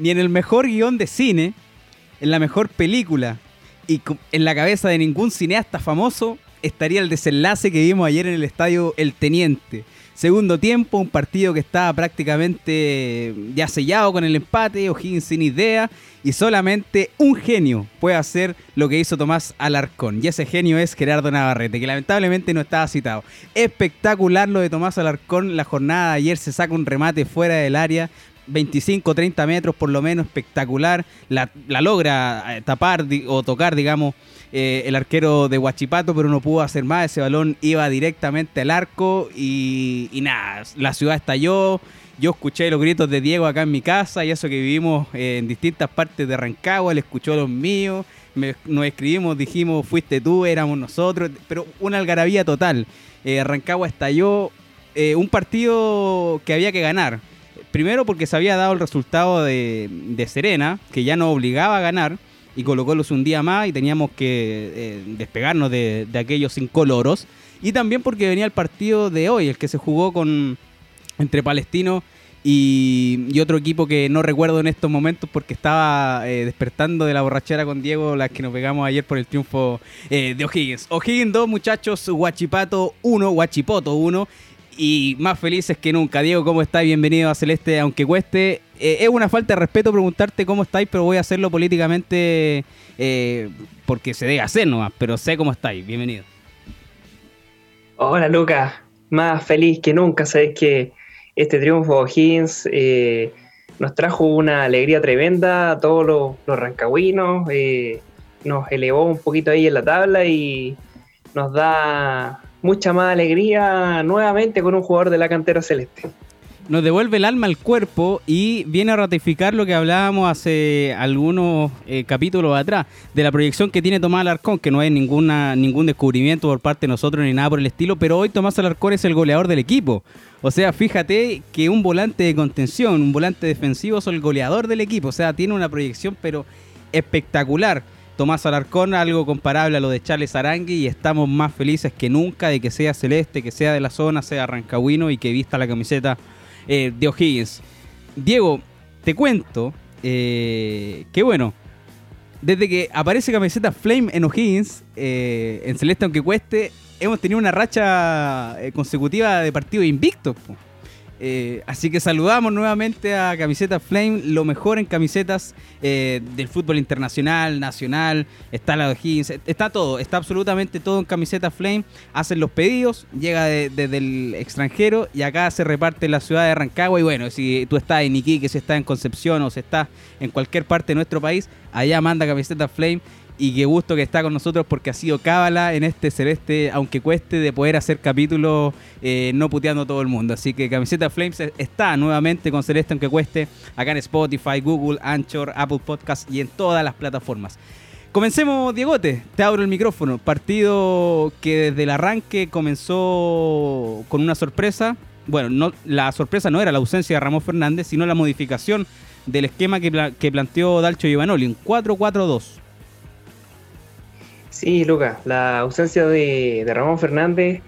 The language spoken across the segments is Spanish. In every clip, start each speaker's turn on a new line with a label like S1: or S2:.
S1: ni en el mejor guion de cine, en la mejor película y en la cabeza de ningún cineasta famoso estaría el desenlace que vimos ayer en el estadio El Teniente. Segundo tiempo, un partido que estaba prácticamente ya sellado con el empate, O'Higgins sin idea, y solamente un genio puede hacer lo que hizo Tomás Alarcón. Y ese genio es Gerardo Navarrete, que lamentablemente no estaba citado. Espectacular lo de Tomás Alarcón, la jornada de ayer se saca un remate fuera del área, 25, 30 metros por lo menos, espectacular. La, logra eh, tapar o tocar, digamos, eh, el arquero de Huachipato, pero no pudo hacer más. Ese balón iba directamente al arco y, nada, la ciudad estalló. Yo escuché los gritos de Diego acá en mi casa y eso que vivimos eh, en distintas partes de Rancagua, él escuchó los míos, nos escribimos, dijimos, fuiste tú, éramos nosotros, pero una algarabía total. Rancagua estalló, un partido que había que ganar Primero porque se había dado el resultado de, Serena, que ya no obligaba a ganar, y colocólos un día más y teníamos que eh, despegarnos de, aquellos incoloros. Y también porque venía el partido de hoy, el que se jugó con entre Palestino y, otro equipo que no recuerdo en estos momentos porque estaba eh, despertando de la borrachera con Diego, la que nos pegamos ayer por el triunfo eh, de O'Higgins. O'Higgins 2, muchachos, Huachipato 1, Huachipoto 1 y más felices que nunca. Diego, ¿cómo estás? Bienvenido a Celeste, aunque cueste. Eh, es una falta de respeto preguntarte cómo estáis, pero voy a hacerlo políticamente eh, porque se debe hacer nomás, pero sé cómo estáis. Bienvenido.
S2: Hola, Lucas. Más feliz que nunca. Sabes que este triunfo Higgins eh, nos trajo una alegría tremenda a todos los, los rancagüinos. nos elevó un poquito ahí en la tabla y nos da mucha más alegría nuevamente con un jugador de la cantera celeste.
S1: Nos devuelve el alma al cuerpo y viene a ratificar lo que hablábamos hace algunos eh, capítulos atrás, de la proyección que tiene Tomás Alarcón, que no es ninguna, ningún descubrimiento por parte de nosotros ni nada por el estilo, pero hoy Tomás Alarcón es el goleador del equipo. O sea, fíjate que un volante de contención, un volante defensivo es el goleador del equipo. O sea, tiene una proyección pero espectacular. Tomás Alarcón, algo comparable a lo de Charles Arangui, y estamos más felices que nunca de que sea celeste, que sea de la zona, sea rancagüino y que vista la camiseta eh, de O'Higgins. Diego, te cuento eh, que bueno, desde que aparece camiseta Flame en O'Higgins, eh, en Celeste aunque cueste, hemos tenido una racha consecutiva de partidos invictos. Eh, así que saludamos nuevamente a Camiseta Flame, lo mejor en camisetas eh, del fútbol internacional, nacional, está la de Higgins, está todo, está absolutamente todo en Camiseta Flame. Hacen los pedidos, llega desde el extranjero y acá se reparte en la ciudad de Rancagua. Y bueno, si tú estás en Iquique, si estás en Concepción o si estás en cualquier parte de nuestro país, allá manda Camiseta Flame y qué gusto que está con nosotros porque ha sido cábala en este celeste, aunque cueste de poder hacer capítulos eh, no puteando a todo el mundo. Así que Camiseta Flames está nuevamente con Celeste, aunque cueste, acá en Spotify, Google, Anchor, Apple Podcast y en todas las plataformas. Comencemos, Diegote, te abro el micrófono. Partido que desde el arranque comenzó con una sorpresa. Bueno, no, la sorpresa no era la ausencia de Ramón Fernández, sino la modificación del esquema que, que planteó Dalcho Giovanoli, un 4-4-2.
S2: Sí, Lucas, la ausencia de, Ramón Fernández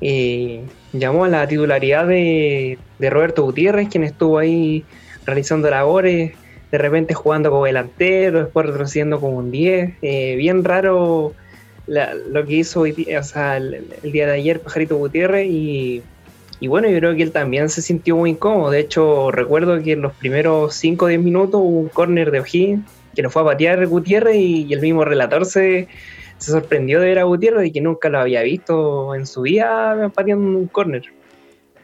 S2: eh, llamó a la titularidad de, Roberto Gutiérrez, quien estuvo ahí realizando labores, de repente jugando como delantero, después retrocediendo como un 10. Eh, bien raro lo que hizo el, día de ayer Pajarito Gutiérrez y, bueno, yo creo que él también se sintió muy incómodo. De hecho, recuerdo que en los primeros 5 o 10 minutos hubo un córner de O'Higgins que lo fue a patear Gutiérrez y el mismo relator se se sorprendió de ver a Gutiérrez y que nunca lo había visto en su vida pateando un córner.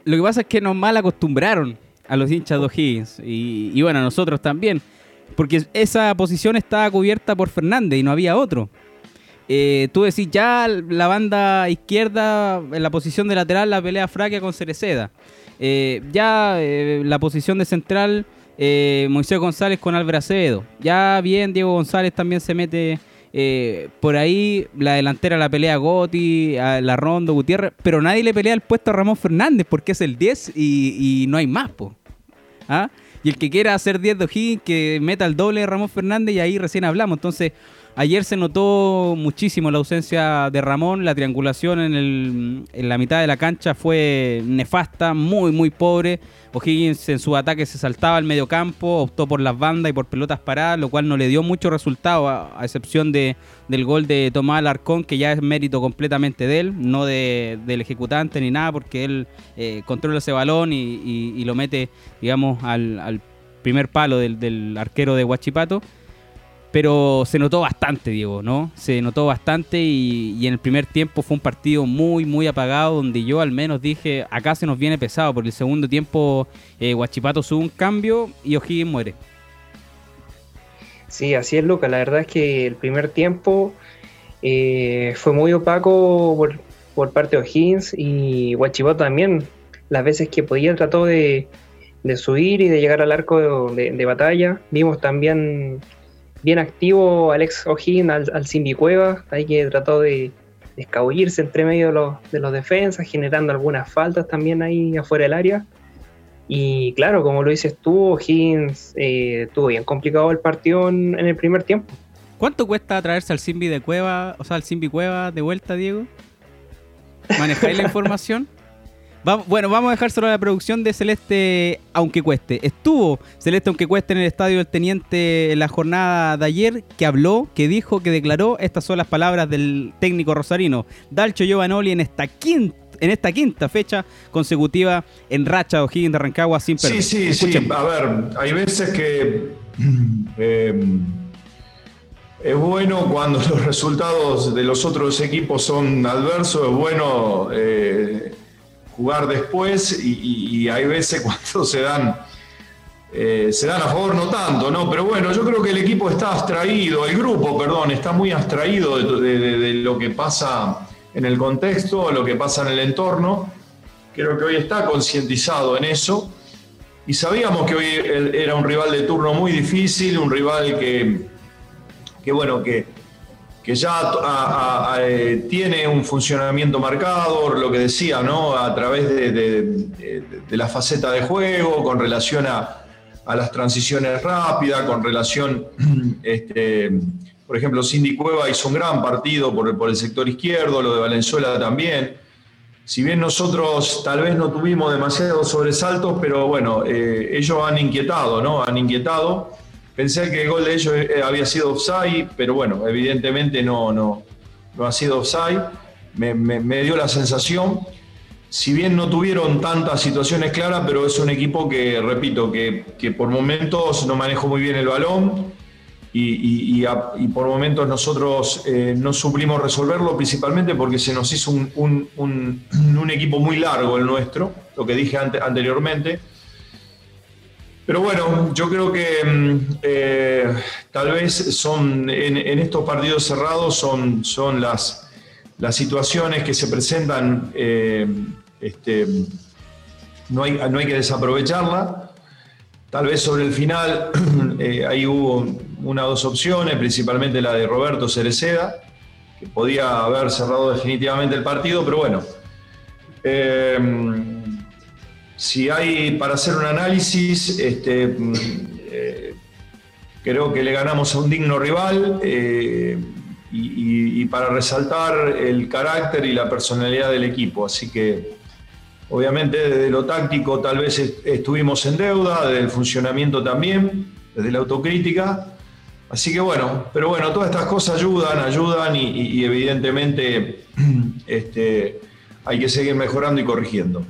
S1: Lo que pasa es que nos mal acostumbraron a los hinchas de O'Higgins y, y bueno, a nosotros también, porque esa posición estaba cubierta por Fernández y no había otro. Eh, tú decís, ya la banda izquierda, en la posición de lateral, la pelea Fraquia con Cereceda. Eh, ya eh, la posición de central, Moisés González con Álvaro Acevedo. Ya bien, Diego González también se mete eh, por ahí la delantera la pelea Gotti, la Rondo, Gutiérrez, pero nadie le pelea el puesto a Ramón Fernández porque es el 10 y, no hay más, po. ¿Ah? Y el que quiera hacer 10 de O'Higgins, que meta el doble de Ramón Fernández y ahí recién hablamos. Entonces, Ayer se notó muchísimo la ausencia de Ramón, la triangulación en, la mitad de la cancha fue nefasta, muy, muy pobre. O'Higgins en su ataque se saltaba al medio campo, optó por las bandas y por pelotas paradas, lo cual no le dio mucho resultado, a, excepción de, del gol de Tomás Alarcón, que ya es mérito completamente de él, no de, del ejecutante ni nada, porque él eh, controla ese balón y, lo mete, digamos, al, al primer palo del, del arquero de Huachipato pero se notó bastante, Diego, ¿no? Se notó bastante y, en el primer tiempo fue un partido muy, muy apagado, donde yo al menos dije, acá se nos viene pesado, porque el segundo tiempo eh, Guachipato sube un cambio y O'Higgins muere.
S2: Sí, así es, Luca. La verdad es que el primer tiempo eh, fue muy opaco por, parte de O'Higgins y Guachipato también. Las veces que podía trató de, subir y de llegar al arco de batalla. Vimos también bien activo Alex O'Higgins al, al Simbi Cueva, ahí que trató de, escabullirse entre medio de los, de los defensas, generando algunas faltas también ahí afuera del área. Y claro, como lo dices tú, O'Higgins eh, tuvo bien complicado el partido en, el primer tiempo.
S1: ¿Cuánto cuesta traerse al Simbi de Cueva, o sea, al Simbi Cueva de vuelta, Diego? ¿Manejáis la información? Bueno, vamos a dejar solo la producción de Celeste, aunque cueste. Estuvo Celeste, aunque cueste, en el estadio del Teniente en la jornada de ayer, que habló, que dijo, que declaró. Estas son las palabras del técnico rosarino, Dalcho Giovanoli, en esta quinta en esta quinta fecha consecutiva en racha de O'Higgins de Rancagua sin
S3: perder. Sí, sí, sí. A ver, hay veces que eh, es bueno cuando los resultados de los otros equipos son adversos, es bueno eh, jugar después y, hay veces cuando se dan, eh, se dan a favor, no tanto, ¿no? Pero bueno, yo creo que el equipo está abstraído, el grupo, perdón, está muy abstraído de, lo que pasa en el contexto, lo que pasa en el entorno. Creo que hoy está concientizado en eso. Y sabíamos que hoy era un rival de turno muy difícil, un rival que, que bueno, que, que ya eh, tiene un funcionamiento marcado, lo que decía, ¿no? A través de, la faceta de juego, con relación a, las transiciones rápidas, con relación, este, por ejemplo, Cindy Cueva hizo un gran partido por, por el sector izquierdo, lo de Valenzuela también. Si bien nosotros tal vez no tuvimos demasiados sobresaltos, pero bueno, eh, ellos han inquietado, ¿no? Han inquietado. Pensé que el gol de ellos eh, había sido offside, pero bueno, evidentemente no, no, no ha sido offside. Me, dio la sensación, si bien no tuvieron tantas situaciones claras, pero es un equipo que, repito, que, por momentos no manejó muy bien el balón y, por momentos nosotros eh, no suplimos resolverlo, principalmente porque se nos hizo un, un, equipo muy largo el nuestro, lo que dije anteriormente pero bueno, yo creo que mm, eh, tal vez son en, estos partidos cerrados son, son las, las situaciones que se presentan, eh, este, no, hay, no hay que desaprovecharla. Tal vez sobre el final eh, ahí hubo una o dos opciones, principalmente la de Roberto Cereceda, que podía haber cerrado definitivamente el partido, pero bueno si hay para hacer un análisis, este, mm, eh, creo que le ganamos a un digno rival eh, y, para resaltar el carácter y la personalidad del equipo. Así que, obviamente, desde lo táctico tal vez estuvimos en deuda, desde el funcionamiento también, desde la autocrítica. Así que bueno, pero bueno, todas estas cosas ayudan, ayudan y, evidentemente este, hay que seguir mejorando y corrigiendo.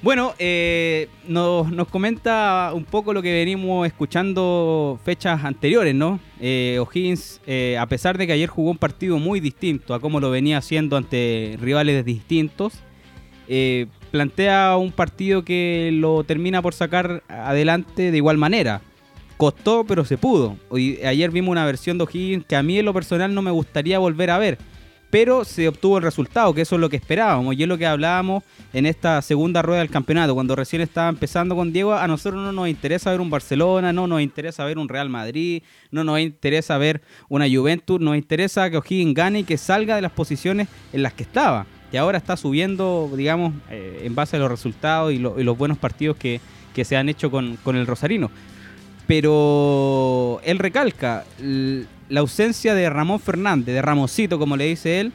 S1: Bueno, eh, nos, comenta un poco lo que venimos escuchando fechas anteriores, ¿no? Eh, O'Higgins, eh, a pesar de que ayer jugó un partido muy distinto a como lo venía haciendo ante rivales distintos, eh, plantea un partido que lo termina por sacar adelante de igual manera. Costó, pero se pudo. Ayer vimos una versión de O'Higgins que a mí en lo personal no me gustaría volver a ver pero se obtuvo el resultado, que eso es lo que esperábamos, y es lo que hablábamos en esta segunda rueda del campeonato, cuando recién estaba empezando con Diego, a nosotros no nos interesa ver un Barcelona, no nos interesa ver un Real Madrid, no nos interesa ver una Juventus, nos interesa que O'Higgins gane y que salga de las posiciones en las que estaba, y ahora está subiendo, digamos, eh, en base a los resultados y, los buenos partidos que, se han hecho con, con el Rosarino. Pero él recalca la ausencia de Ramón Fernández, de Ramosito, como le dice él,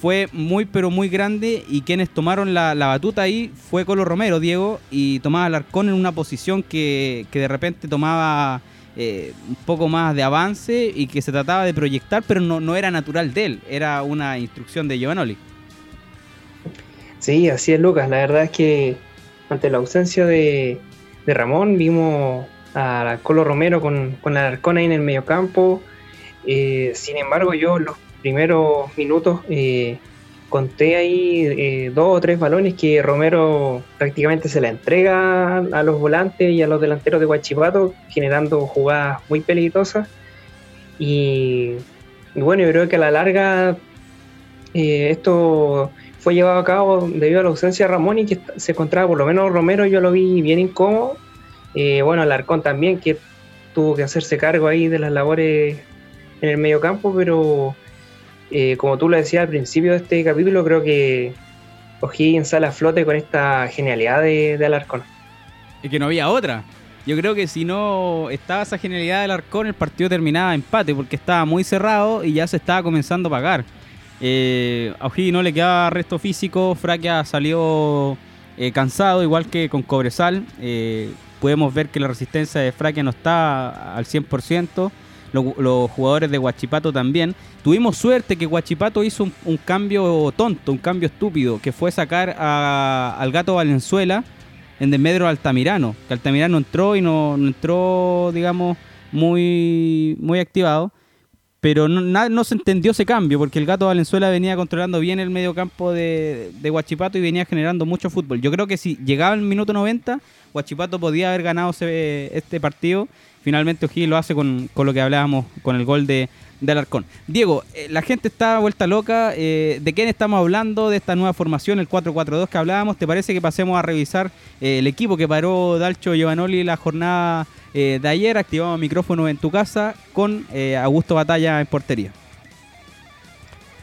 S1: fue muy pero muy grande y quienes tomaron la, batuta ahí fue Colo Romero, Diego, y tomaba Alarcón en una posición que, de repente tomaba eh, un poco más de avance y que se trataba de proyectar, pero no, no era natural de él, era una instrucción de Giovanoli.
S2: Sí, así es Lucas, la verdad es que ante la ausencia de, Ramón vimos a Colo Romero con, con Alarcón ahí en el mediocampo, eh, sin embargo yo los primeros minutos eh, conté ahí eh, dos o tres balones que Romero prácticamente se la entrega a los volantes y a los delanteros de Guachipato, generando jugadas muy peligrosas. Y, bueno, yo creo que a la larga eh, esto fue llevado a cabo debido a la ausencia de Ramón y que se encontraba, por lo menos Romero yo lo vi bien incómodo. Bueno, Alarcón también, que tuvo que hacerse cargo ahí de las labores en el medio campo, pero eh, como tú lo decías al principio de este capítulo, creo que O'Higgins sale a flote con esta genialidad de, de Alarcón.
S1: Y que no había otra. Yo creo que si no estaba esa genialidad del Alarcón, el partido terminaba empate, porque estaba muy cerrado y ya se estaba comenzando a pagar. Eh, a O'Higgins no le quedaba resto físico, Fraquia salió eh, cansado, igual que con Cobresal. Podemos ver que la resistencia de Fraquia no está al 100% los jugadores de Huachipato también. Tuvimos suerte que Huachipato hizo un, cambio tonto, un cambio estúpido, que fue sacar al gato Valenzuela en desmedro de Altamirano. Que Altamirano entró y no, entró, digamos, muy, muy activado. Pero no, no, se entendió ese cambio, porque el gato Valenzuela venía controlando bien el medio campo de, de Huachipato y venía generando mucho fútbol. Yo creo que si llegaba el minuto 90, Huachipato podía haber ganado este partido finalmente O'Higgins lo hace con, lo que hablábamos con el gol de, de Alarcón. Diego, eh, la gente está vuelta loca. Eh, ¿De quién estamos hablando? De esta nueva formación, el 4-4-2 que hablábamos. ¿Te parece que pasemos a revisar eh, el equipo que paró Dalcho Giovanoli la jornada de ayer? Activamos micrófono en tu casa con Augusto Batalla en portería.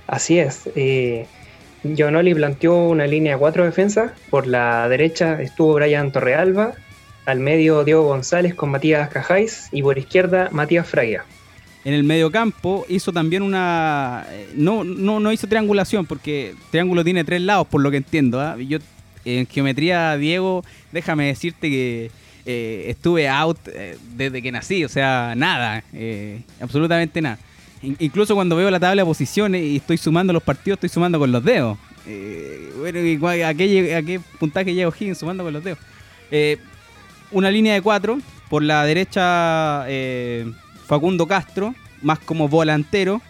S2: Así es. Giovanoli planteó una línea de cuatro defensas. Por la derecha estuvo Brian Torrealba, al medio Diego González con Matías Cajáis y por izquierda Matías Fraga.
S1: En el mediocampo hizo también una... Eh, no, no, no hizo triangulación porque triángulo tiene tres lados por lo que entiendo. ¿ah? Yo en geometría, Diego, déjame decirte que eh, estuve out eh, desde que nací, o sea, nada, absolutamente nada. incluso cuando veo la tabla de posiciones y estoy sumando los partidos, estoy sumando con los dedos. bueno, ¿a qué, ¿a qué puntaje llega Higgins sumando con los dedos? una línea de cuatro. Por la derecha, eh, Facundo Castro, más como volantero.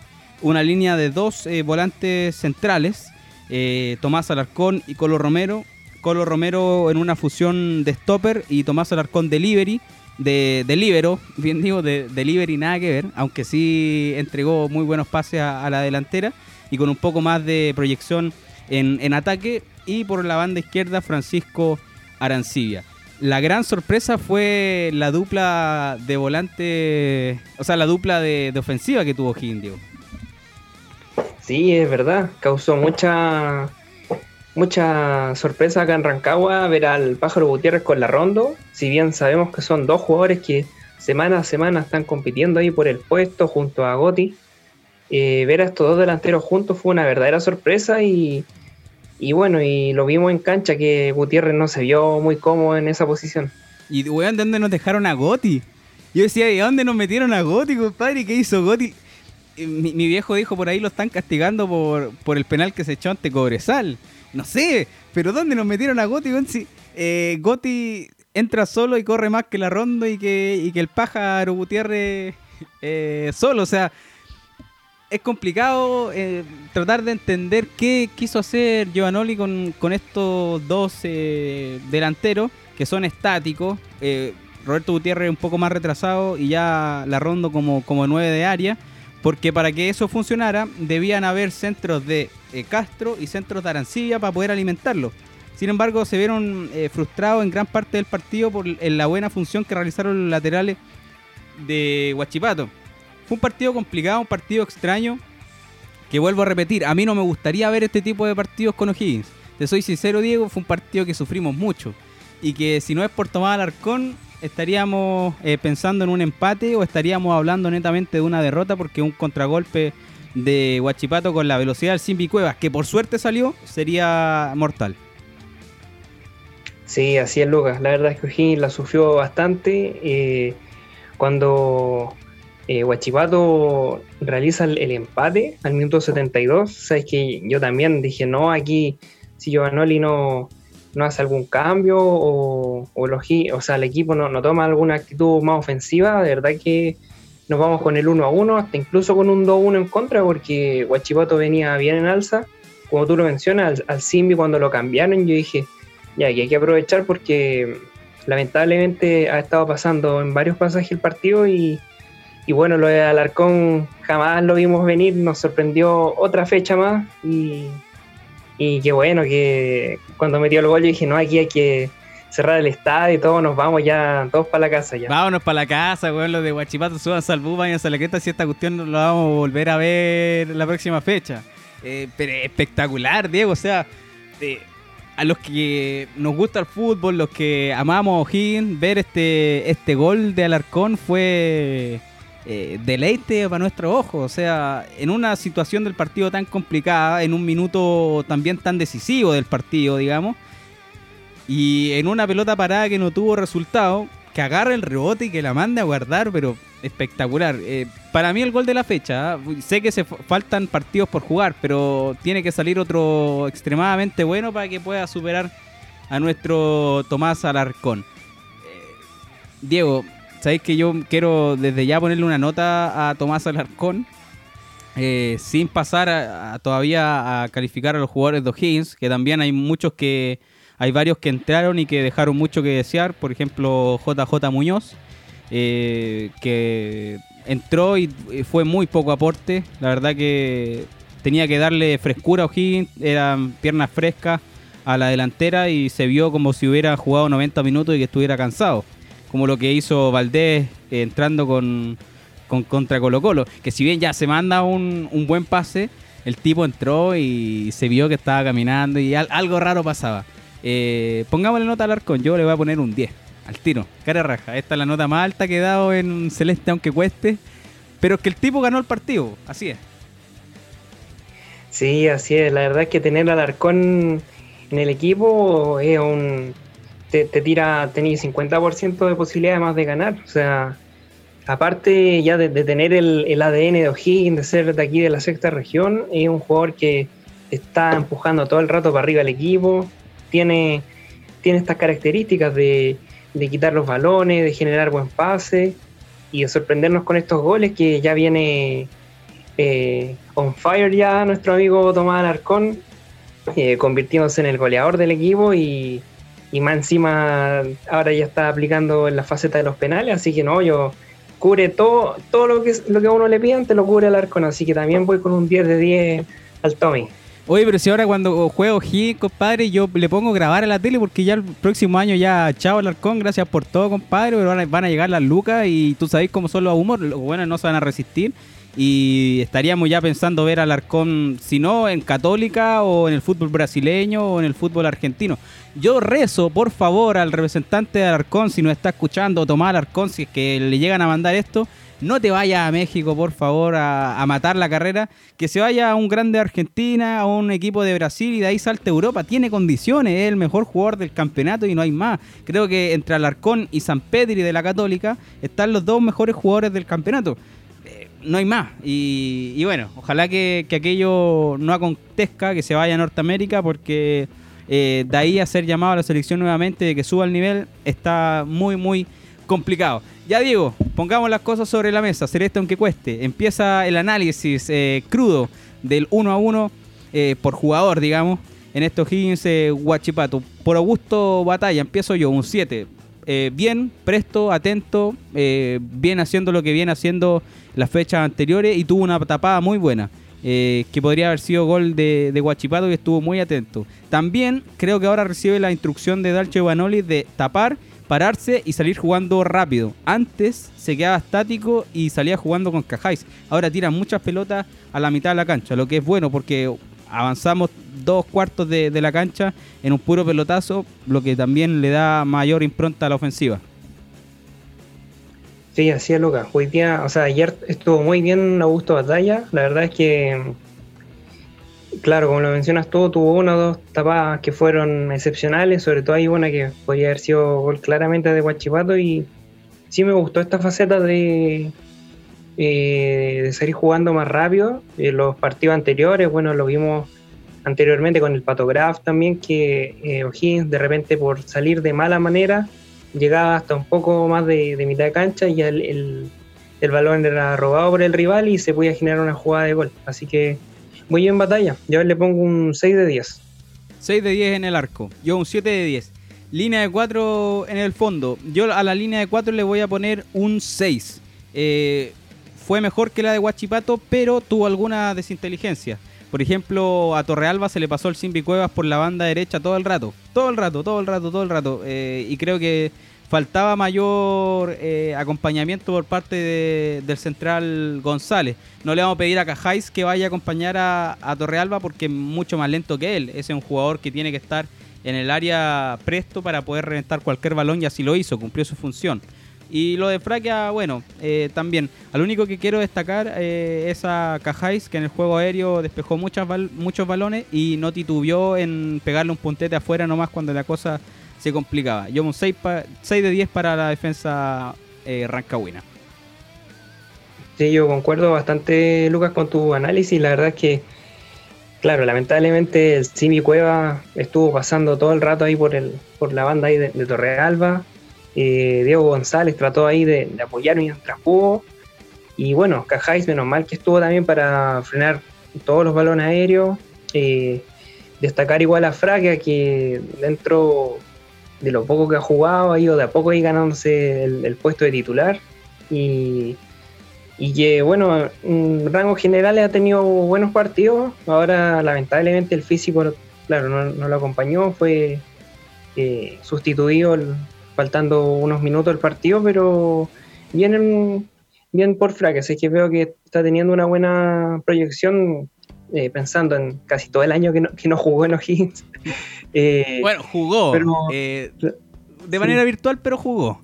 S1: Una línea de dos eh, volantes centrales, eh, Tomás Alarcón y Colo Romero. Colo Romero en una fusión de stopper y Tomás Alarcón delivery, de, de libero, bien digo, de delivery nada que ver, aunque sí entregó muy buenos pases a, la delantera y con un poco más de proyección en, en ataque. Y por la banda izquierda, Francisco Arancibia la gran sorpresa fue la dupla de volante, o sea, la dupla de, ofensiva que tuvo Diego.
S2: Sí, es verdad, causó mucha mucha sorpresa acá en Rancagua ver al Pájaro Gutiérrez con la Rondo, si bien sabemos que son dos jugadores que semana a semana están compitiendo ahí por el puesto junto a Gotti. Eh, ver a estos dos delanteros juntos fue una verdadera sorpresa y, y bueno, y lo vimos en cancha que Gutiérrez no se vio muy cómodo en esa posición.
S1: Y weón, ¿de dónde nos dejaron a Goti? Yo decía, ¿de dónde nos metieron a Goti, compadre? ¿Qué hizo Goti? Eh, mi, viejo dijo por ahí lo están castigando por, por el penal que se echó ante Cobresal. No sé, pero ¿dónde nos metieron a Goti? Si, eh, Goti entra solo y corre más que la ronda y que, y que el pájaro Gutiérrez eh, solo. O sea, es complicado eh, tratar de entender qué quiso hacer Giovanoli con, con estos dos delanteros que son estáticos. Roberto Gutiérrez un poco más retrasado y ya la rondo como, como nueve de área. Porque para que eso funcionara debían haber centros de Castro y centros de Arancibia para poder alimentarlo. Sin embargo, se vieron frustrados en gran parte del partido por la buena función que realizaron los laterales de Huachipato. Fue un partido complicado, un partido extraño. Que vuelvo a repetir, a mí no me gustaría ver este tipo de partidos con O'Higgins. Te soy sincero, Diego, fue un partido que sufrimos mucho. Y que si no es por tomar Alarcón, estaríamos eh, pensando en un empate o estaríamos hablando netamente de una derrota porque un contragolpe de Huachipato con la velocidad del Simbi Cuevas, que por suerte salió, sería mortal.
S2: Sí, así es Lucas. La verdad es que O'Higgins la sufrió bastante. Eh, cuando eh, Huachipato realiza el, empate al minuto 72, sabes que yo también dije, no, aquí si Giovanoli no, no hace algún cambio o, o, sea, el equipo no, no, toma alguna actitud más ofensiva, de verdad que nos vamos con el 1 a 1, hasta incluso con un 2 1 en contra, porque Huachipato venía bien en alza. Como tú lo mencionas, al, al Simbi cuando lo cambiaron, yo dije, ya, que hay que aprovechar porque lamentablemente ha estado pasando en varios pasajes el partido y, y bueno, lo de Alarcón jamás lo vimos venir, nos sorprendió otra fecha más y, y qué bueno que cuando metió el gol yo dije, no, aquí hay que cerrar el estadio y todos nos vamos ya, todos para la casa ya.
S1: Vámonos para la casa, weón, los de Guachipato suban salvú, vayan a la queta, si esta cuestión lo vamos a volver a ver la próxima fecha. Eh, pero espectacular, Diego, o sea, a los que nos gusta el fútbol, los que amamos O'Higgins, ver este, este gol de Alarcón fue eh, deleite para nuestros ojos. O sea, en una situación del partido tan complicada, en un minuto también tan decisivo del partido, digamos, y en una pelota parada que no tuvo resultado, que agarre el rebote y que la mande a guardar, pero espectacular. Eh, para mí el gol de la fecha, ¿ah? sé que se faltan partidos por jugar, pero tiene que salir otro extremadamente bueno para que pueda superar a nuestro Tomás Alarcón. Eh, Diego, sabéis que yo quiero desde ya ponerle una nota a Tomás Alarcón. Eh, sin pasar todavía a calificar a los jugadores de O'Higgins, que también hay muchos que hay varios que entraron y que dejaron mucho que desear, por ejemplo JJ Muñoz, eh, que entró y fue muy poco aporte, la verdad que tenía que darle frescura a O'Higgins, eran piernas frescas a la delantera y se vio como si hubiera jugado 90 minutos y que estuviera cansado, como lo que hizo Valdés eh, entrando con, contra Colo Colo, que si bien ya se manda un, buen pase, el tipo entró y se vio que estaba caminando y algo raro pasaba. Eh, pongámosle nota al Arcón, yo le voy a poner un 10, al tiro, cara raja. Esta es la nota más alta que he dado en Celeste, aunque cueste. Pero es que el tipo ganó el partido, así es.
S2: Sí, así es. La verdad es que tener al Arcón en el equipo es un. Te, tira, tenéis 50% de posibilidad más de ganar. O sea, aparte ya de, tener el, el, ADN de O'Higgins, de ser de aquí de la sexta región, es un jugador que está empujando todo el rato para arriba el equipo, tiene, tiene estas características de, quitar los balones, de generar buen pase y de sorprendernos con estos goles que ya viene eh, on fire ya nuestro amigo Tomás Alarcón, eh, convirtiéndose en el goleador del equipo y, y, más encima ahora ya está aplicando en la faceta de los penales, así que no, yo cubre todo, todo lo que lo que a uno le pide, te lo cubre Alarcón, así que también voy con un 10 de 10 al Tommy.
S1: Oye, pero si ahora cuando juego G, compadre, yo le pongo grabar a la tele porque ya el próximo año ya, chao Alarcón, gracias por todo, compadre, pero van a, llegar las lucas y tú sabes cómo son los humor, los buenos no se van a resistir y estaríamos ya pensando ver a Alarcón, si no, en Católica o en el fútbol brasileño o en el fútbol argentino. Yo rezo, por favor, al representante de Alarcón, si nos está escuchando, Tomás Alarcón, si es que le llegan a mandar esto, no te vayas a México, por favor, a, matar la carrera, que se vaya a un grande Argentina, a un equipo de Brasil y de ahí salte Europa. Tiene condiciones, es el mejor jugador del campeonato y no hay más. Creo que entre Alarcón y San Pedri de la Católica están los dos mejores jugadores del campeonato. No hay más. Y, bueno, ojalá que, aquello no acontezca, que se vaya a Norteamérica, porque eh, de ahí a ser llamado a la selección nuevamente, de que suba el nivel, está muy, muy complicado. Ya digo, pongamos las cosas sobre la mesa, hacer esto aunque cueste. Empieza el análisis eh, crudo del 1 a 1 eh, por jugador, digamos, en estos Higgins eh, Guachipato. Por Augusto Batalla, empiezo yo, un 7. Bien, presto, atento, bien haciendo lo que viene haciendo las fechas anteriores y tuvo una tapada muy buena. que podría haber sido gol de, de Guachipato y estuvo muy atento. También creo que ahora recibe la instrucción de Dalche Vanoli de tapar pararse y salir jugando rápido. Antes se quedaba estático y salía jugando con Cajáis. Ahora tira muchas pelotas a la mitad de la cancha, lo que es bueno porque avanzamos dos cuartos de, la cancha en un puro pelotazo, lo que también le da mayor impronta a la ofensiva.
S2: Sí, así es, Lucas. Hoy día, o sea, ayer estuvo muy bien Augusto Batalla. La verdad es que, claro, como lo mencionas tú, tuvo una o dos tapadas que fueron excepcionales. Sobre todo hay una que podría haber sido gol claramente de Guachipato. Y sí me gustó esta faceta de, eh, de seguir jugando más rápido. En los partidos anteriores, bueno, lo vimos anteriormente con el Patograph también, que eh, O'Higgins de repente por salir de mala manera llegaba hasta un poco más de, mitad de cancha y el, el, balón era robado por el rival y se podía generar una jugada de gol. Así que muy bien batalla. Yo le pongo un 6 de 10.
S1: 6 de 10 en el arco. Yo un 7 de 10. Línea de 4 en el fondo. Yo a la línea de 4 le voy a poner un 6. Eh, fue mejor que la de Huachipato, pero tuvo alguna desinteligencia. Por ejemplo, a Torrealba se le pasó el Simbi Cuevas por la banda derecha todo el rato. Todo el rato, todo el rato, todo el rato. Eh, y creo que faltaba mayor eh, acompañamiento por parte del central González. No le vamos a pedir a Cajáis que vaya a acompañar a, a, Torrealba porque es mucho más lento que él. Ese es un jugador que tiene que estar en el área presto para poder reventar cualquier balón y así lo hizo, cumplió su función. Y lo de Fraquia, bueno, eh, también. Al único que quiero destacar eh, es a Cajáis, que en el juego aéreo despejó muchas muchos balones y no titubeó en pegarle un puntete afuera nomás cuando la cosa se complicaba. Yo un 6, 6 de 10 para la defensa eh, rancagüina.
S2: Sí, yo concuerdo bastante, Lucas, con tu análisis. La verdad es que, claro, lamentablemente el Simi Cueva estuvo pasando todo el rato ahí por, el, por la banda ahí de Torrealba eh, Diego González trató ahí de, apoyar mientras pudo. Y bueno, Cajáis, menos mal que estuvo también para frenar todos los balones aéreos. Eh, destacar igual a Fraga, que dentro de lo poco que ha jugado, ha ido de a poco ahí ganándose el, puesto de titular. Y, que, bueno, en rangos generales ha tenido buenos partidos. Ahora, lamentablemente, el físico, claro, no, lo acompañó, fue eh, sustituido el, faltando unos minutos el partido, pero vienen bien por Fraga, así que veo que está teniendo una buena proyección eh, pensando en casi todo el año que no, que no jugó en O'Higgins.
S1: Eh, bueno, jugó eh, de manera virtual, pero jugó.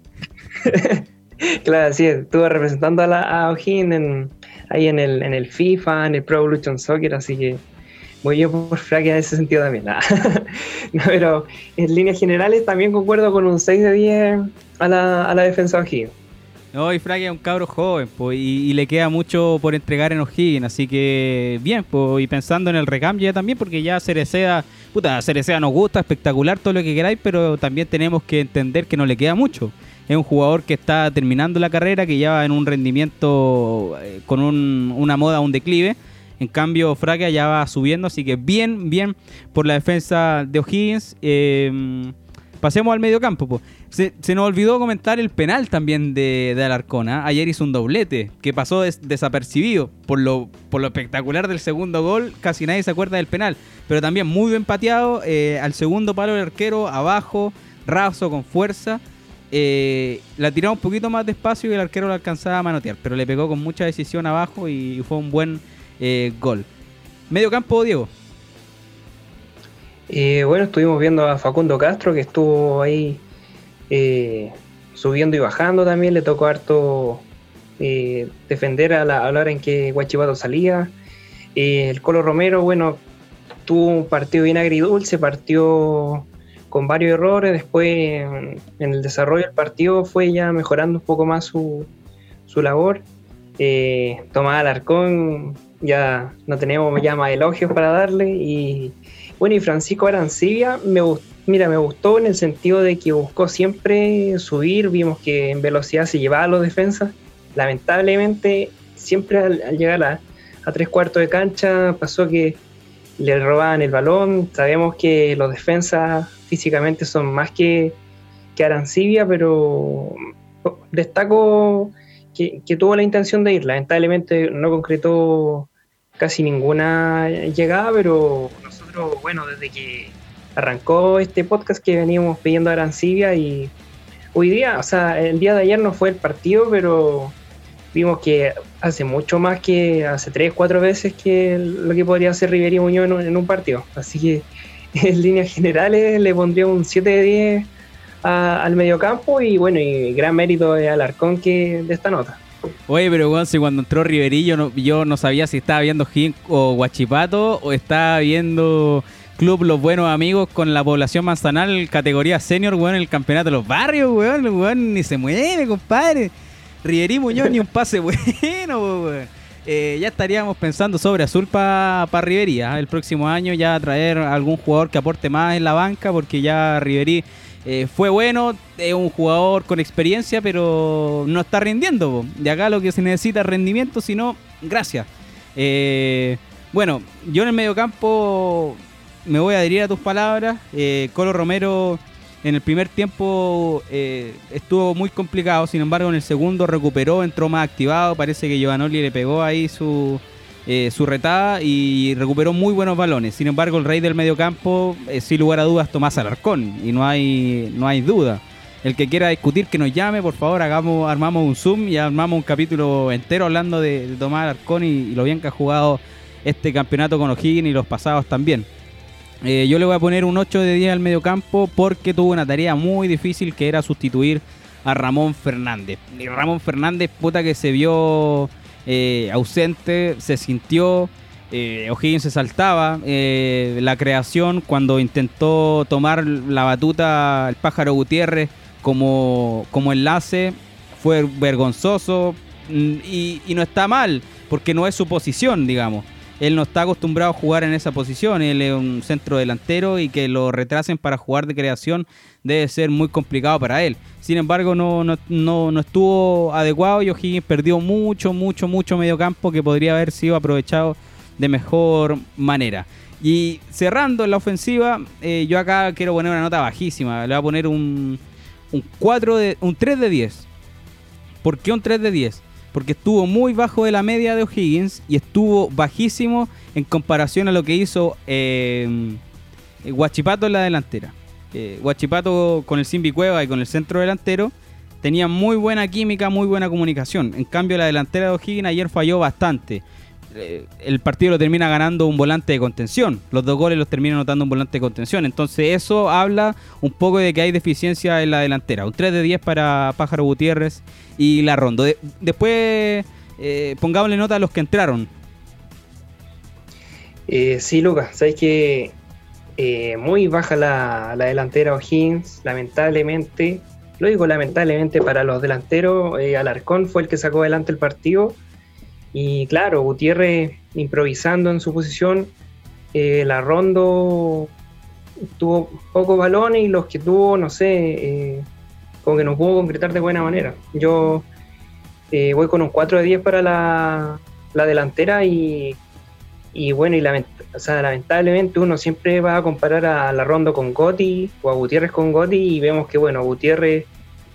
S2: claro, sí, estuvo representando a, la, O'Higgins ahí en el, en el FIFA, en el Pro Evolution Soccer, así que yo por Fraque en ese sentido también. pero en líneas generales también concuerdo con un 6 de 10 a la, a la defensa de O'Higgins.
S1: No, y Fraque es un cabro joven, pues, y, le queda mucho por entregar en O'Higgins, así que bien, pues, y pensando en el recambio ya también, porque ya Cerecea, puta, Cerecea nos gusta, espectacular, todo lo que queráis, pero también tenemos que entender que no le queda mucho. Es un jugador que está terminando la carrera, que ya va en un rendimiento eh, con un, una moda, un declive, en cambio, Fraga ya va subiendo, así que bien, bien por la defensa de O'Higgins. Em, pasemos al medio campo. Se, nos olvidó comentar el penal también de, de Alarcón. ¿ah? Ayer hizo un doblete que pasó desapercibido por lo, por lo espectacular del segundo gol. Casi nadie se acuerda del penal. Pero también muy bien pateado. Eh, al segundo palo del arquero, abajo, raso, con fuerza. Eh, la tiró un poquito más despacio y el arquero lo alcanzaba a manotear. Pero le pegó con mucha decisión abajo y fue un buen eh, gol. Medio campo, Diego.
S2: Eh, bueno, estuvimos viendo a Facundo Castro que estuvo ahí eh, subiendo y bajando también. Le tocó harto defender a la, hora en que Guachipato salía. el Colo Romero, bueno, tuvo un partido bien agridulce, partió con varios errores. Después, en, el desarrollo del partido, fue ya mejorando un poco más su, su labor. Tomás Alarcón ya no tenemos ya más elogios para darle. Y bueno, y Francisco Arancibia, me mira, me gustó en el sentido de que buscó siempre subir, vimos que en velocidad se llevaba a los defensas. Lamentablemente, siempre al, llegar a, tres cuartos de cancha pasó que le robaban el balón. Sabemos que los defensas físicamente son más que, que Arancibia, pero destaco que, que, tuvo la intención de ir. Lamentablemente no concretó casi ninguna llegada, pero nosotros, bueno, desde que arrancó este podcast que veníamos pidiendo a Arancibia y hoy día, o sea, el día de ayer no fue el partido, pero vimos que hace mucho más que hace tres, cuatro veces que lo que podría hacer Riveri Muñoz en un, partido. Así que en líneas generales le pondría un 7 de 10 al mediocampo y bueno, y gran mérito de Alarcón que de esta nota.
S1: Oye, pero bueno, si cuando entró Riverillo no, yo no sabía si estaba viendo Gin o Guachipato o estaba viendo Club Los Buenos Amigos con la población manzanal, categoría senior, weón, en el campeonato de los barrios, weón, weón, ni se mueve, compadre. Riverí Muñoz ni un pase bueno, weón. Eh, ya estaríamos pensando sobre azul para pa Rivería. ¿ah? El próximo año ya traer algún jugador que aporte más en la banca, porque ya Riverí eh, fue bueno, es un jugador con experiencia, pero no está rindiendo. De acá lo que se necesita es rendimiento, si no, gracias. Eh, bueno, yo en el mediocampo me voy a adherir a tus palabras. Eh, Colo Romero en el primer tiempo estuvo muy complicado, sin embargo en el segundo recuperó, entró más activado. Parece que Giovanoli le pegó ahí su, eh, su retada y recuperó muy buenos balones. Sin embargo, el rey del mediocampo, campo, eh, sin lugar a dudas, Tomás Alarcón. Y no hay, no hay duda. El que quiera discutir, que nos llame, por favor, hagamos, armamos un Zoom y armamos un capítulo entero hablando de, Tomás Alarcón y, lo bien que ha jugado este campeonato con O'Higgins y los pasados también. Eh, yo le voy a poner un 8 de 10 al mediocampo porque tuvo una tarea muy difícil que era sustituir a Ramón Fernández. Y Ramón Fernández, puta que se vio eh, ausente, se sintió, eh, O'Higgins se saltaba, eh, la creación cuando intentó tomar la batuta el pájaro Gutiérrez como, como enlace fue vergonzoso mm, y, y no está mal, porque no es su posición, digamos él no está acostumbrado a jugar en esa posición, él es un centro delantero y que lo retrasen para jugar de creación debe ser muy complicado para él. Sin embargo, no, no, no, estuvo adecuado y O'Higgins perdió mucho, mucho, mucho medio campo que podría haber sido aprovechado de mejor manera. Y cerrando en la ofensiva, eh, yo acá quiero poner una nota bajísima. Le voy a poner un, un, 4 de, un 3 de 10. ¿Por qué un 3 de 10? Porque estuvo muy bajo de la media de O'Higgins y estuvo bajísimo en comparación a lo que hizo eh, Guachipato en la delantera. Eh, Guachipato con el Simbi Cueva y con el centro delantero tenía muy buena química, muy buena comunicación. En cambio, la delantera de O'Higgins ayer falló bastante. Eh, el partido lo termina ganando un volante de contención. Los dos goles los termina anotando un volante de contención. Entonces eso habla un poco de que hay deficiencia en la delantera. Un 3 de 10 para Pájaro Gutiérrez y la Rondo. después eh, pongámosle nota a los que entraron.
S2: Eh, sí, Lucas, sabes que eh, muy baja la, la delantera O'Higgins, lamentablemente. Lo digo lamentablemente para los delanteros. Alarcón fue el que sacó adelante el partido y claro, Gutiérrez improvisando en su posición, eh, la Rondo tuvo pocos balones y los que tuvo, no sé, eh, como que no pudo concretar de buena manera. Yo eh, voy con un 4 de 10 para la, delantera y, bueno, y lamentablemente uno siempre va a comparar a la Rondo con Gotti o a Gutiérrez con Gotti y vemos que bueno, Gutiérrez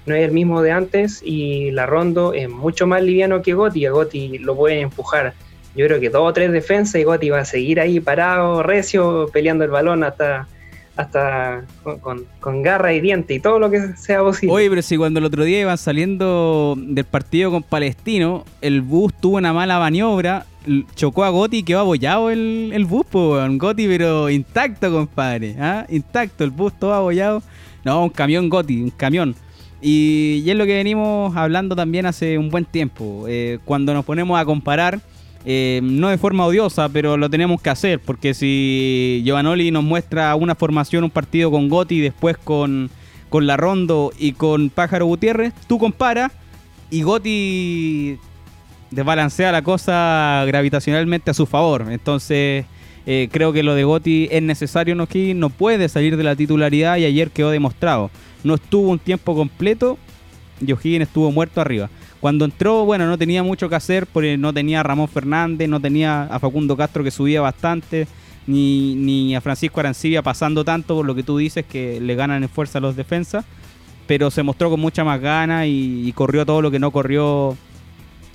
S2: no es el mismo de antes y la Rondo es mucho más liviano que Gotti. A Gotti lo puede empujar. Yo creo que dos o tres defensas y Gotti va a seguir ahí parado, recio, peleando el balón hasta, hasta con, garra y diente y todo lo que sea posible.
S1: Oye, pero si cuando el otro día iban saliendo del partido con Palestino, el bus tuvo una mala maniobra, chocó a Gotti y quedó abollado el, el bus, pues, Gotti, pero intacto, compadre, ¿ah? intacto, el bus todo abollado. No, un camión Gotti, un camión. Y, es lo que venimos hablando también hace un buen tiempo. Eh, cuando nos ponemos a comparar, eh, no de forma odiosa, pero lo tenemos que hacer, porque si Giovanoli nos muestra una formación, un partido con Gotti, después con, con La Rondo y con Pájaro Gutiérrez, tú comparas y Gotti desbalancea la cosa gravitacionalmente a su favor. Entonces, eh, creo que lo de Gotti es necesario aquí, no puede salir de la titularidad y ayer quedó demostrado no estuvo un tiempo completo y O'Higgins estuvo muerto arriba. Cuando entró, bueno, no tenía mucho que hacer porque no tenía a Ramón Fernández, no tenía a Facundo Castro que subía bastante, ni, ni a Francisco Arancibia pasando tanto por lo que tú dices que le ganan en fuerza a los defensas, pero se mostró con mucha más gana y, corrió todo lo que no corrió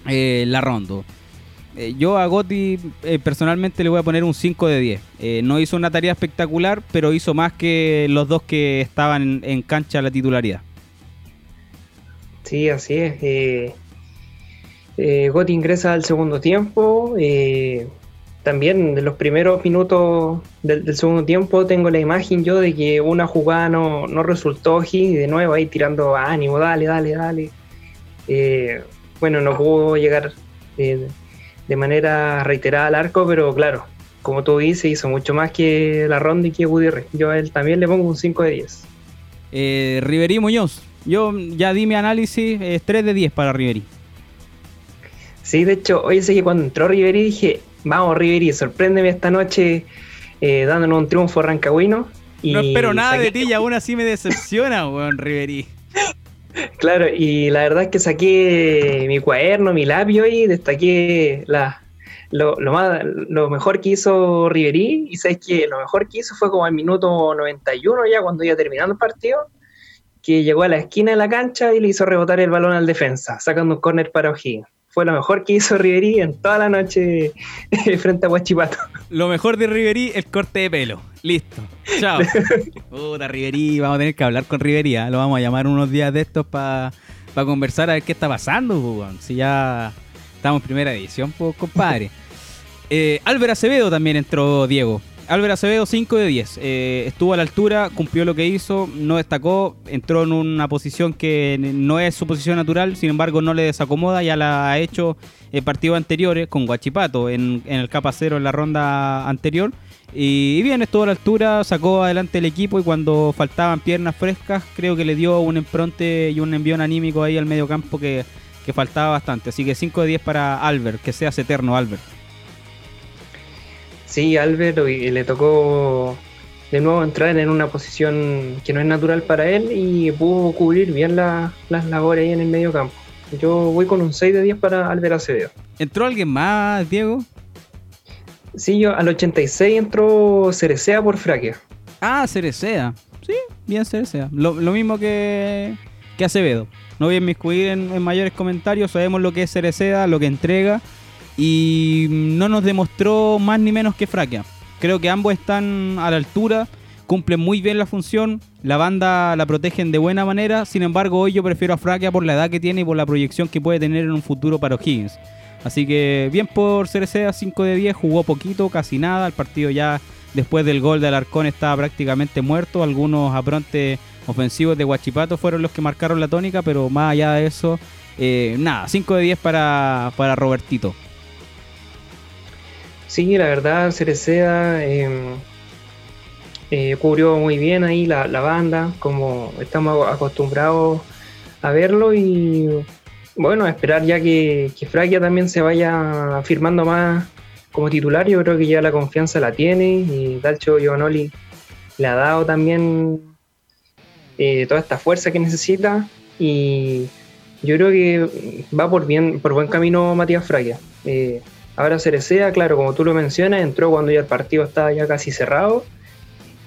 S1: eh, la Rondo. Eh, yo a Gotti eh, personalmente le voy a poner un 5 de 10. Eh, no hizo una tarea espectacular, pero hizo más que los dos que estaban en, cancha la titularidad.
S2: Sí, así es. Gotti ingresa al segundo tiempo. también en los primeros minutos del, segundo tiempo tengo la imagen yo de que una jugada no, resultó y de nuevo ahí tirando ánimo, dale, dale, dale. Bueno, no pudo llegar de manera reiterada al arco, pero claro, como tú dices, hizo mucho más que la ronda y que Gutiérrez. Yo a él también le pongo un 5 de 10.
S1: Eh, Riverí Muñoz, yo ya di mi análisis, es 3 de 10 para Riverí.
S2: Sí, de hecho, hoy sé que cuando entró Riverí dije, vamos Riverí, sorpréndeme esta noche eh, dándonos un triunfo rancagüino.
S1: no espero nada de ti y aún así me decepciona, weón, Riverí.
S2: Claro, y la verdad es que saqué mi cuaderno, mi labio y destaqué la, lo, más, lo mejor que hizo Riverí. Y sabes que lo mejor que hizo fue como al minuto 91 ya cuando iba terminando el partido, que llegó a la esquina de la cancha y le hizo rebotar el balón al defensa, sacando un córner para O'Higgins fue lo mejor que hizo Riverí en toda la noche frente a Huachipato.
S1: Lo mejor de Riverí, el corte de pelo. Listo. Chao. Puta, Riverí, vamos a tener que hablar con Riverí. ¿ah? Lo vamos a llamar unos días de estos para conversar a ver qué está pasando, pues, Si ya estamos en primera edición, pues, compadre. Eh, Álvaro Acevedo también entró Diego. Álvaro Acevedo 5 de 10. Eh, estuvo a la altura, cumplió lo que hizo, no destacó, entró en una posición que no es su posición natural, sin embargo no le desacomoda, ya la ha hecho en partidos anteriores con Guachipato en, el capa cero en la ronda anterior. Y, bien, estuvo a la altura, sacó adelante el equipo y cuando faltaban piernas frescas, creo que le dio un empronte y un envión anímico ahí al medio campo que, que faltaba bastante. Así que 5 de 10 para Albert, que seas eterno Albert.
S2: Sí, Albert y le tocó de nuevo entrar en una posición que no es natural para él y pudo cubrir bien las labores ahí en el medio campo. Yo voy con un 6 de 10 para Albert Acevedo.
S1: ¿Entró alguien más, Diego?
S2: Sí, yo al 86 entró Cerecea por Fraquia.
S1: Ah, Cerecea. Sí, bien Cerecea. Lo, mismo que, que Acevedo. No voy a inmiscuir en, en mayores comentarios. Sabemos lo que es Cerecea, lo que entrega y no nos demostró más ni menos que Fraquia. Creo que ambos están a la altura, cumplen muy bien la función, la banda la protegen de buena manera, sin embargo hoy yo prefiero a Fraquia por la edad que tiene y por la proyección que puede tener en un futuro para O'Higgins. Así que bien por CRC a 5 de 10, jugó poquito, casi nada, el partido ya después del gol de Alarcón estaba prácticamente muerto, algunos aprontes ofensivos de Guachipato fueron los que marcaron la tónica, pero más allá de eso, eh, nada, 5 de 10 para, para Robertito.
S2: Sí, la verdad, Cerecea em, eh, cubrió muy bien ahí la, banda, como estamos acostumbrados a verlo y bueno, esperar ya que, que Fragia también se vaya firmando más como titular, yo creo que ya la confianza la tiene y Dalcho Giovanoli le ha dado también eh, toda esta fuerza que necesita y yo creo que va por bien por buen camino Matías Fragia. Eh, Ahora Cerecea, claro, como tú lo mencionas, entró cuando ya el partido estaba ya casi cerrado.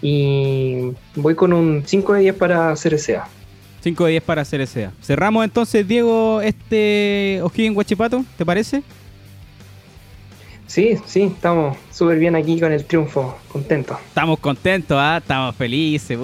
S2: Y voy con un 5 de 10 para Cerecea.
S1: 5 de 10 para Cerecea. Cerramos entonces, Diego, este O'Higgins Guachipato, ¿te parece?
S2: Sí, sí, estamos súper bien aquí con el triunfo, contentos.
S1: Estamos contentos, ¿ah? estamos felices.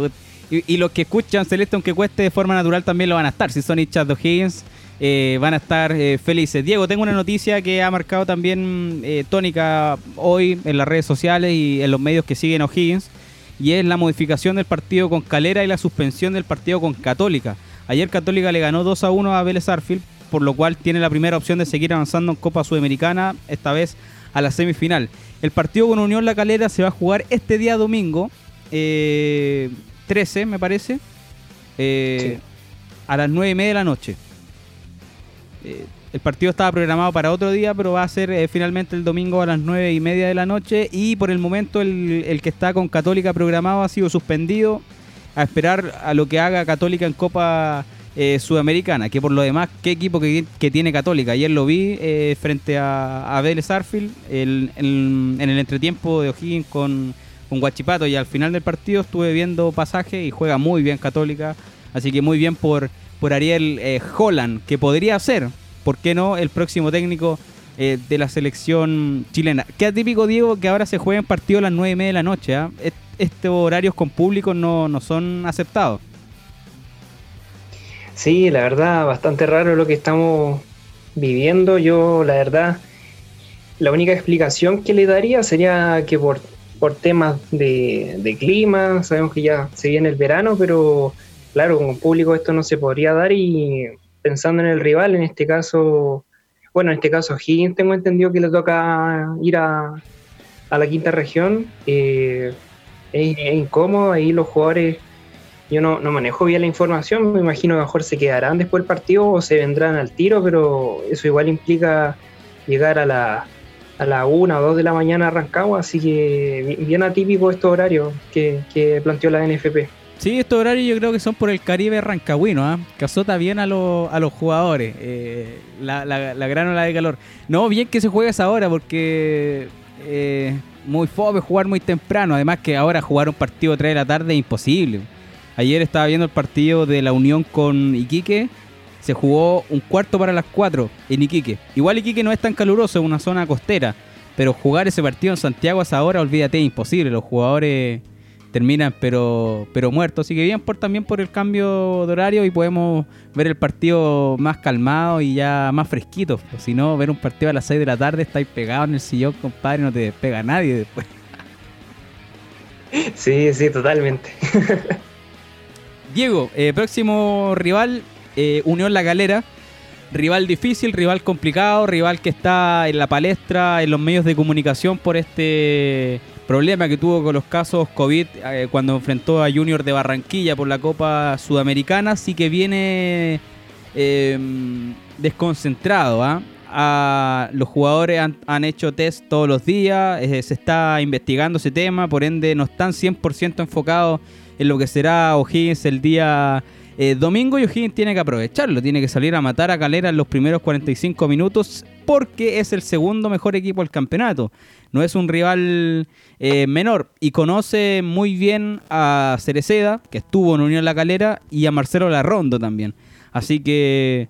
S1: Y, los que escuchan Celeste, aunque cueste de forma natural, también lo van a estar. Si son hinchas de O'Higgins, eh, van a estar eh, felices. Diego, tengo una noticia que ha marcado también eh, tónica hoy en las redes sociales y en los medios que siguen O'Higgins, y es la modificación del partido con Calera y la suspensión del partido con Católica. Ayer Católica le ganó 2 a 1 a Vélez Arfield, por lo cual tiene la primera opción de seguir avanzando en Copa Sudamericana, esta vez a la semifinal. El partido con Unión La Calera se va a jugar este día domingo, 13 me parece, a las 9 y media de la noche. Eh, el partido estaba programado para otro día, pero va a ser eh, finalmente el domingo a las nueve y media de la noche. Y por el momento el, que está con Católica programado ha sido suspendido a esperar a lo que haga Católica en Copa eh, Sudamericana. Que por lo demás, qué equipo que, tiene Católica. Ayer lo vi frente a, a Vélez en el entretiempo de O'Higgins con, con Guachipato. Y al final del partido estuve viendo pasaje y juega muy bien Católica. Así que muy bien por por Ariel eh, Holland, que podría ser, ¿por qué no?, el próximo técnico eh, de la selección chilena. Qué atípico, Diego, que ahora se jueguen partidos a las 9 y media de la noche. ¿ah? Estos horarios con público no, no son aceptados.
S2: Sí, la verdad, bastante raro lo que estamos viviendo. Yo, la verdad, la única explicación que le daría sería que por, por temas de, clima, sabemos que ya se viene el verano, pero claro, como público esto no se podría dar y pensando en el rival, en este caso, bueno, en este caso Higgins tengo entendido que le toca ir a, la quinta región, eh, es, incómodo, ahí los jugadores, yo no, manejo bien la información, me imagino que mejor se quedarán después del partido o se vendrán al tiro, pero eso igual implica llegar a la, a la una o dos de la mañana arrancado, así que bien atípico estos horarios que, que planteó la NFP.
S1: Sí, estos horarios yo creo que son por el Caribe rancagüino, ¿ah? que azota bien a, a los jugadores, eh, la, la, gran ola de calor. No, bien que se juegue esa hora porque eh, muy fome jugar muy temprano, además que ahora jugar un partido a 3 de la tarde es imposible. Ayer estaba viendo el partido de la Unión con Iquique, se jugó un cuarto para las 4 en Iquique. Igual Iquique no es tan caluroso, es una zona costera, pero jugar ese partido en Santiago a esa hora, olvídate, es imposible. Los jugadores terminan pero pero muertos. Así que bien por también por el cambio de horario y podemos ver el partido más calmado y ya más fresquito. si no, ver un partido a las 6 de la tarde, estáis pegado en el sillón, compadre, no te despega nadie después.
S2: Sí, sí, totalmente.
S1: Diego, eh, próximo rival, eh, Unión La Galera. Rival difícil, rival complicado, rival que está en la palestra, en los medios de comunicación por este problema que tuvo con los casos COVID eh, cuando enfrentó a Junior de Barranquilla por la Copa Sudamericana, sí que viene em, desconcentrado. ¿ah? los jugadores han, hecho test todos los días, eh, se está investigando ese tema, por ende no están 100% enfocados en lo que será O'Higgins el día eh, domingo y tiene que aprovecharlo, tiene que salir a matar a Calera en los primeros 45 minutos porque es el segundo mejor equipo del campeonato. No es un rival eh, menor y conoce muy bien a Cereceda, que estuvo en Unión La Calera, y a Marcelo Larrondo también. Así que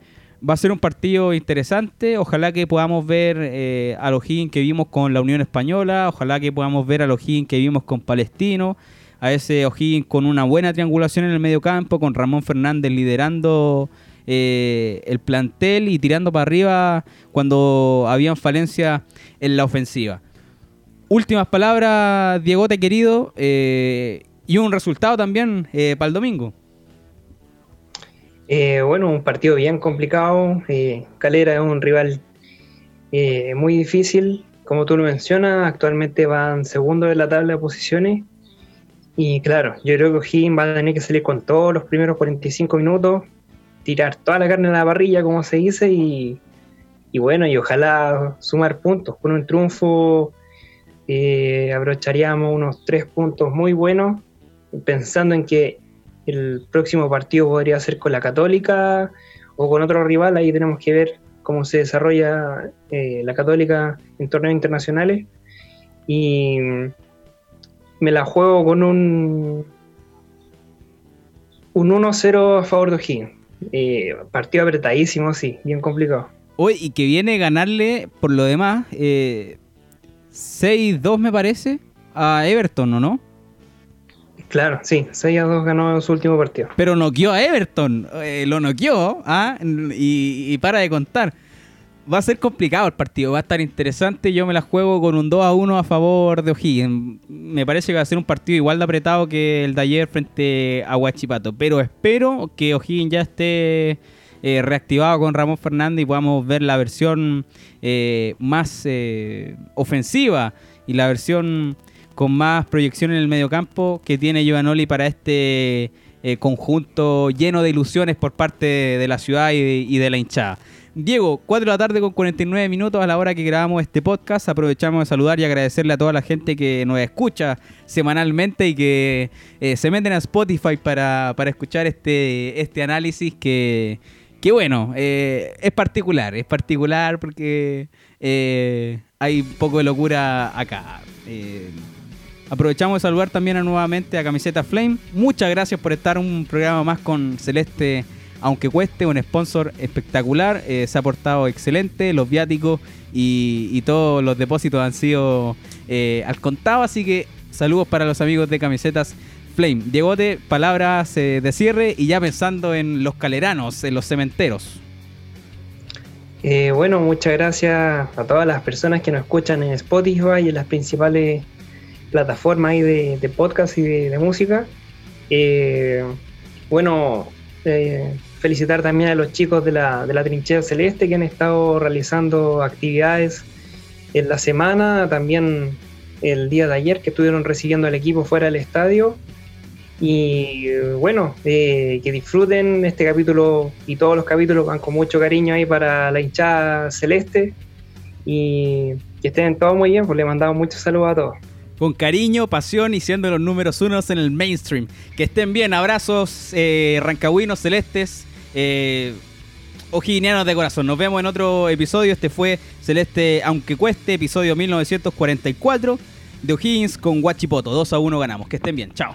S1: va a ser un partido interesante. Ojalá que podamos ver eh, a los que vimos con la Unión Española, ojalá que podamos ver a los que vimos con Palestino a ese O'Higgins con una buena triangulación en el medio campo, con Ramón Fernández liderando eh, el plantel y tirando para arriba cuando habían falencias en la ofensiva. Últimas palabras, Diegote querido, eh, y un resultado también eh, para el domingo.
S2: bueno, un partido bien complicado. Calera es un rival muy difícil. Como tú lo mencionas, actualmente van segundo de la tabla de posiciones y claro, yo creo que O'Higgins va a tener que salir con todos los primeros 45 minutos, tirar toda la carne en la parrilla, como se dice, y, bueno, y ojalá sumar puntos. Con un triunfo eh, abrocharíamos unos tres puntos muy buenos, pensando en que el próximo partido podría ser con la Católica o con otro rival, ahí tenemos que ver cómo se desarrolla eh, la Católica en torneos internacionales. Y me la juego con un, un 1-0 a favor de O'Higgins. Eh, partido apretadísimo, sí, bien complicado.
S1: Hoy, y que viene a ganarle, por lo demás, eh, 6-2 me parece, a Everton, ¿o no?
S2: Claro, sí, 6 2 ganó su último partido.
S1: Pero noqueó a Everton, eh, lo noqueó, ¿ah? y, y, para de contar va a ser complicado el partido, va a estar interesante. Yo me la juego con un 2 a 1 a favor de O'Higgins. Me parece que va a ser un partido igual de apretado que el de ayer frente a Huachipato. Pero espero que O'Higgins ya esté eh, reactivado con Ramón Fernández y podamos ver la versión eh, más eh, ofensiva y la versión con más proyección en el mediocampo que tiene Giovanoli para este conjunto lleno de ilusiones por parte de la ciudad y de la hinchada. Diego, 4 de la tarde con 49 minutos a la hora que grabamos este podcast. Aprovechamos de saludar y agradecerle a toda la gente que nos escucha semanalmente y que eh, se meten a Spotify para, escuchar este, este análisis que, que bueno, eh, es particular, es particular porque eh, hay poco de locura acá. aprovechamos de saludar también a, nuevamente a Camiseta Flame. Muchas gracias por estar un programa más con Celeste aunque cueste, un sponsor espectacular, eh, se ha portado excelente, los viáticos y, todos los depósitos han sido eh, al contado, así que saludos para los amigos de camisetas Flame. Diegote, palabras eh, de cierre y ya pensando en los caleranos, en los cementeros.
S2: Bueno, muchas gracias a todas las personas que nos escuchan en Spotify y en las principales plataformas de, podcast y de, música. Bueno, eh, felicitar también a los chicos de la, de la Trinchera Celeste que han estado realizando actividades en la semana, también el día de ayer que estuvieron recibiendo al equipo fuera del estadio. Y bueno, eh, que disfruten este capítulo y todos los capítulos van con mucho cariño ahí para la hinchada celeste. Y que estén todos muy bien, pues le mandamos muchos saludos a todos.
S1: Con cariño, pasión y siendo los números unos en el mainstream. Que estén bien, abrazos eh, celestes. Eh, de corazón. Nos vemos en otro episodio. Este fue Celeste, aunque cueste, episodio 1944 de O'Higgins con Guachipoto. 2 a 1 ganamos. Que estén bien. Chao.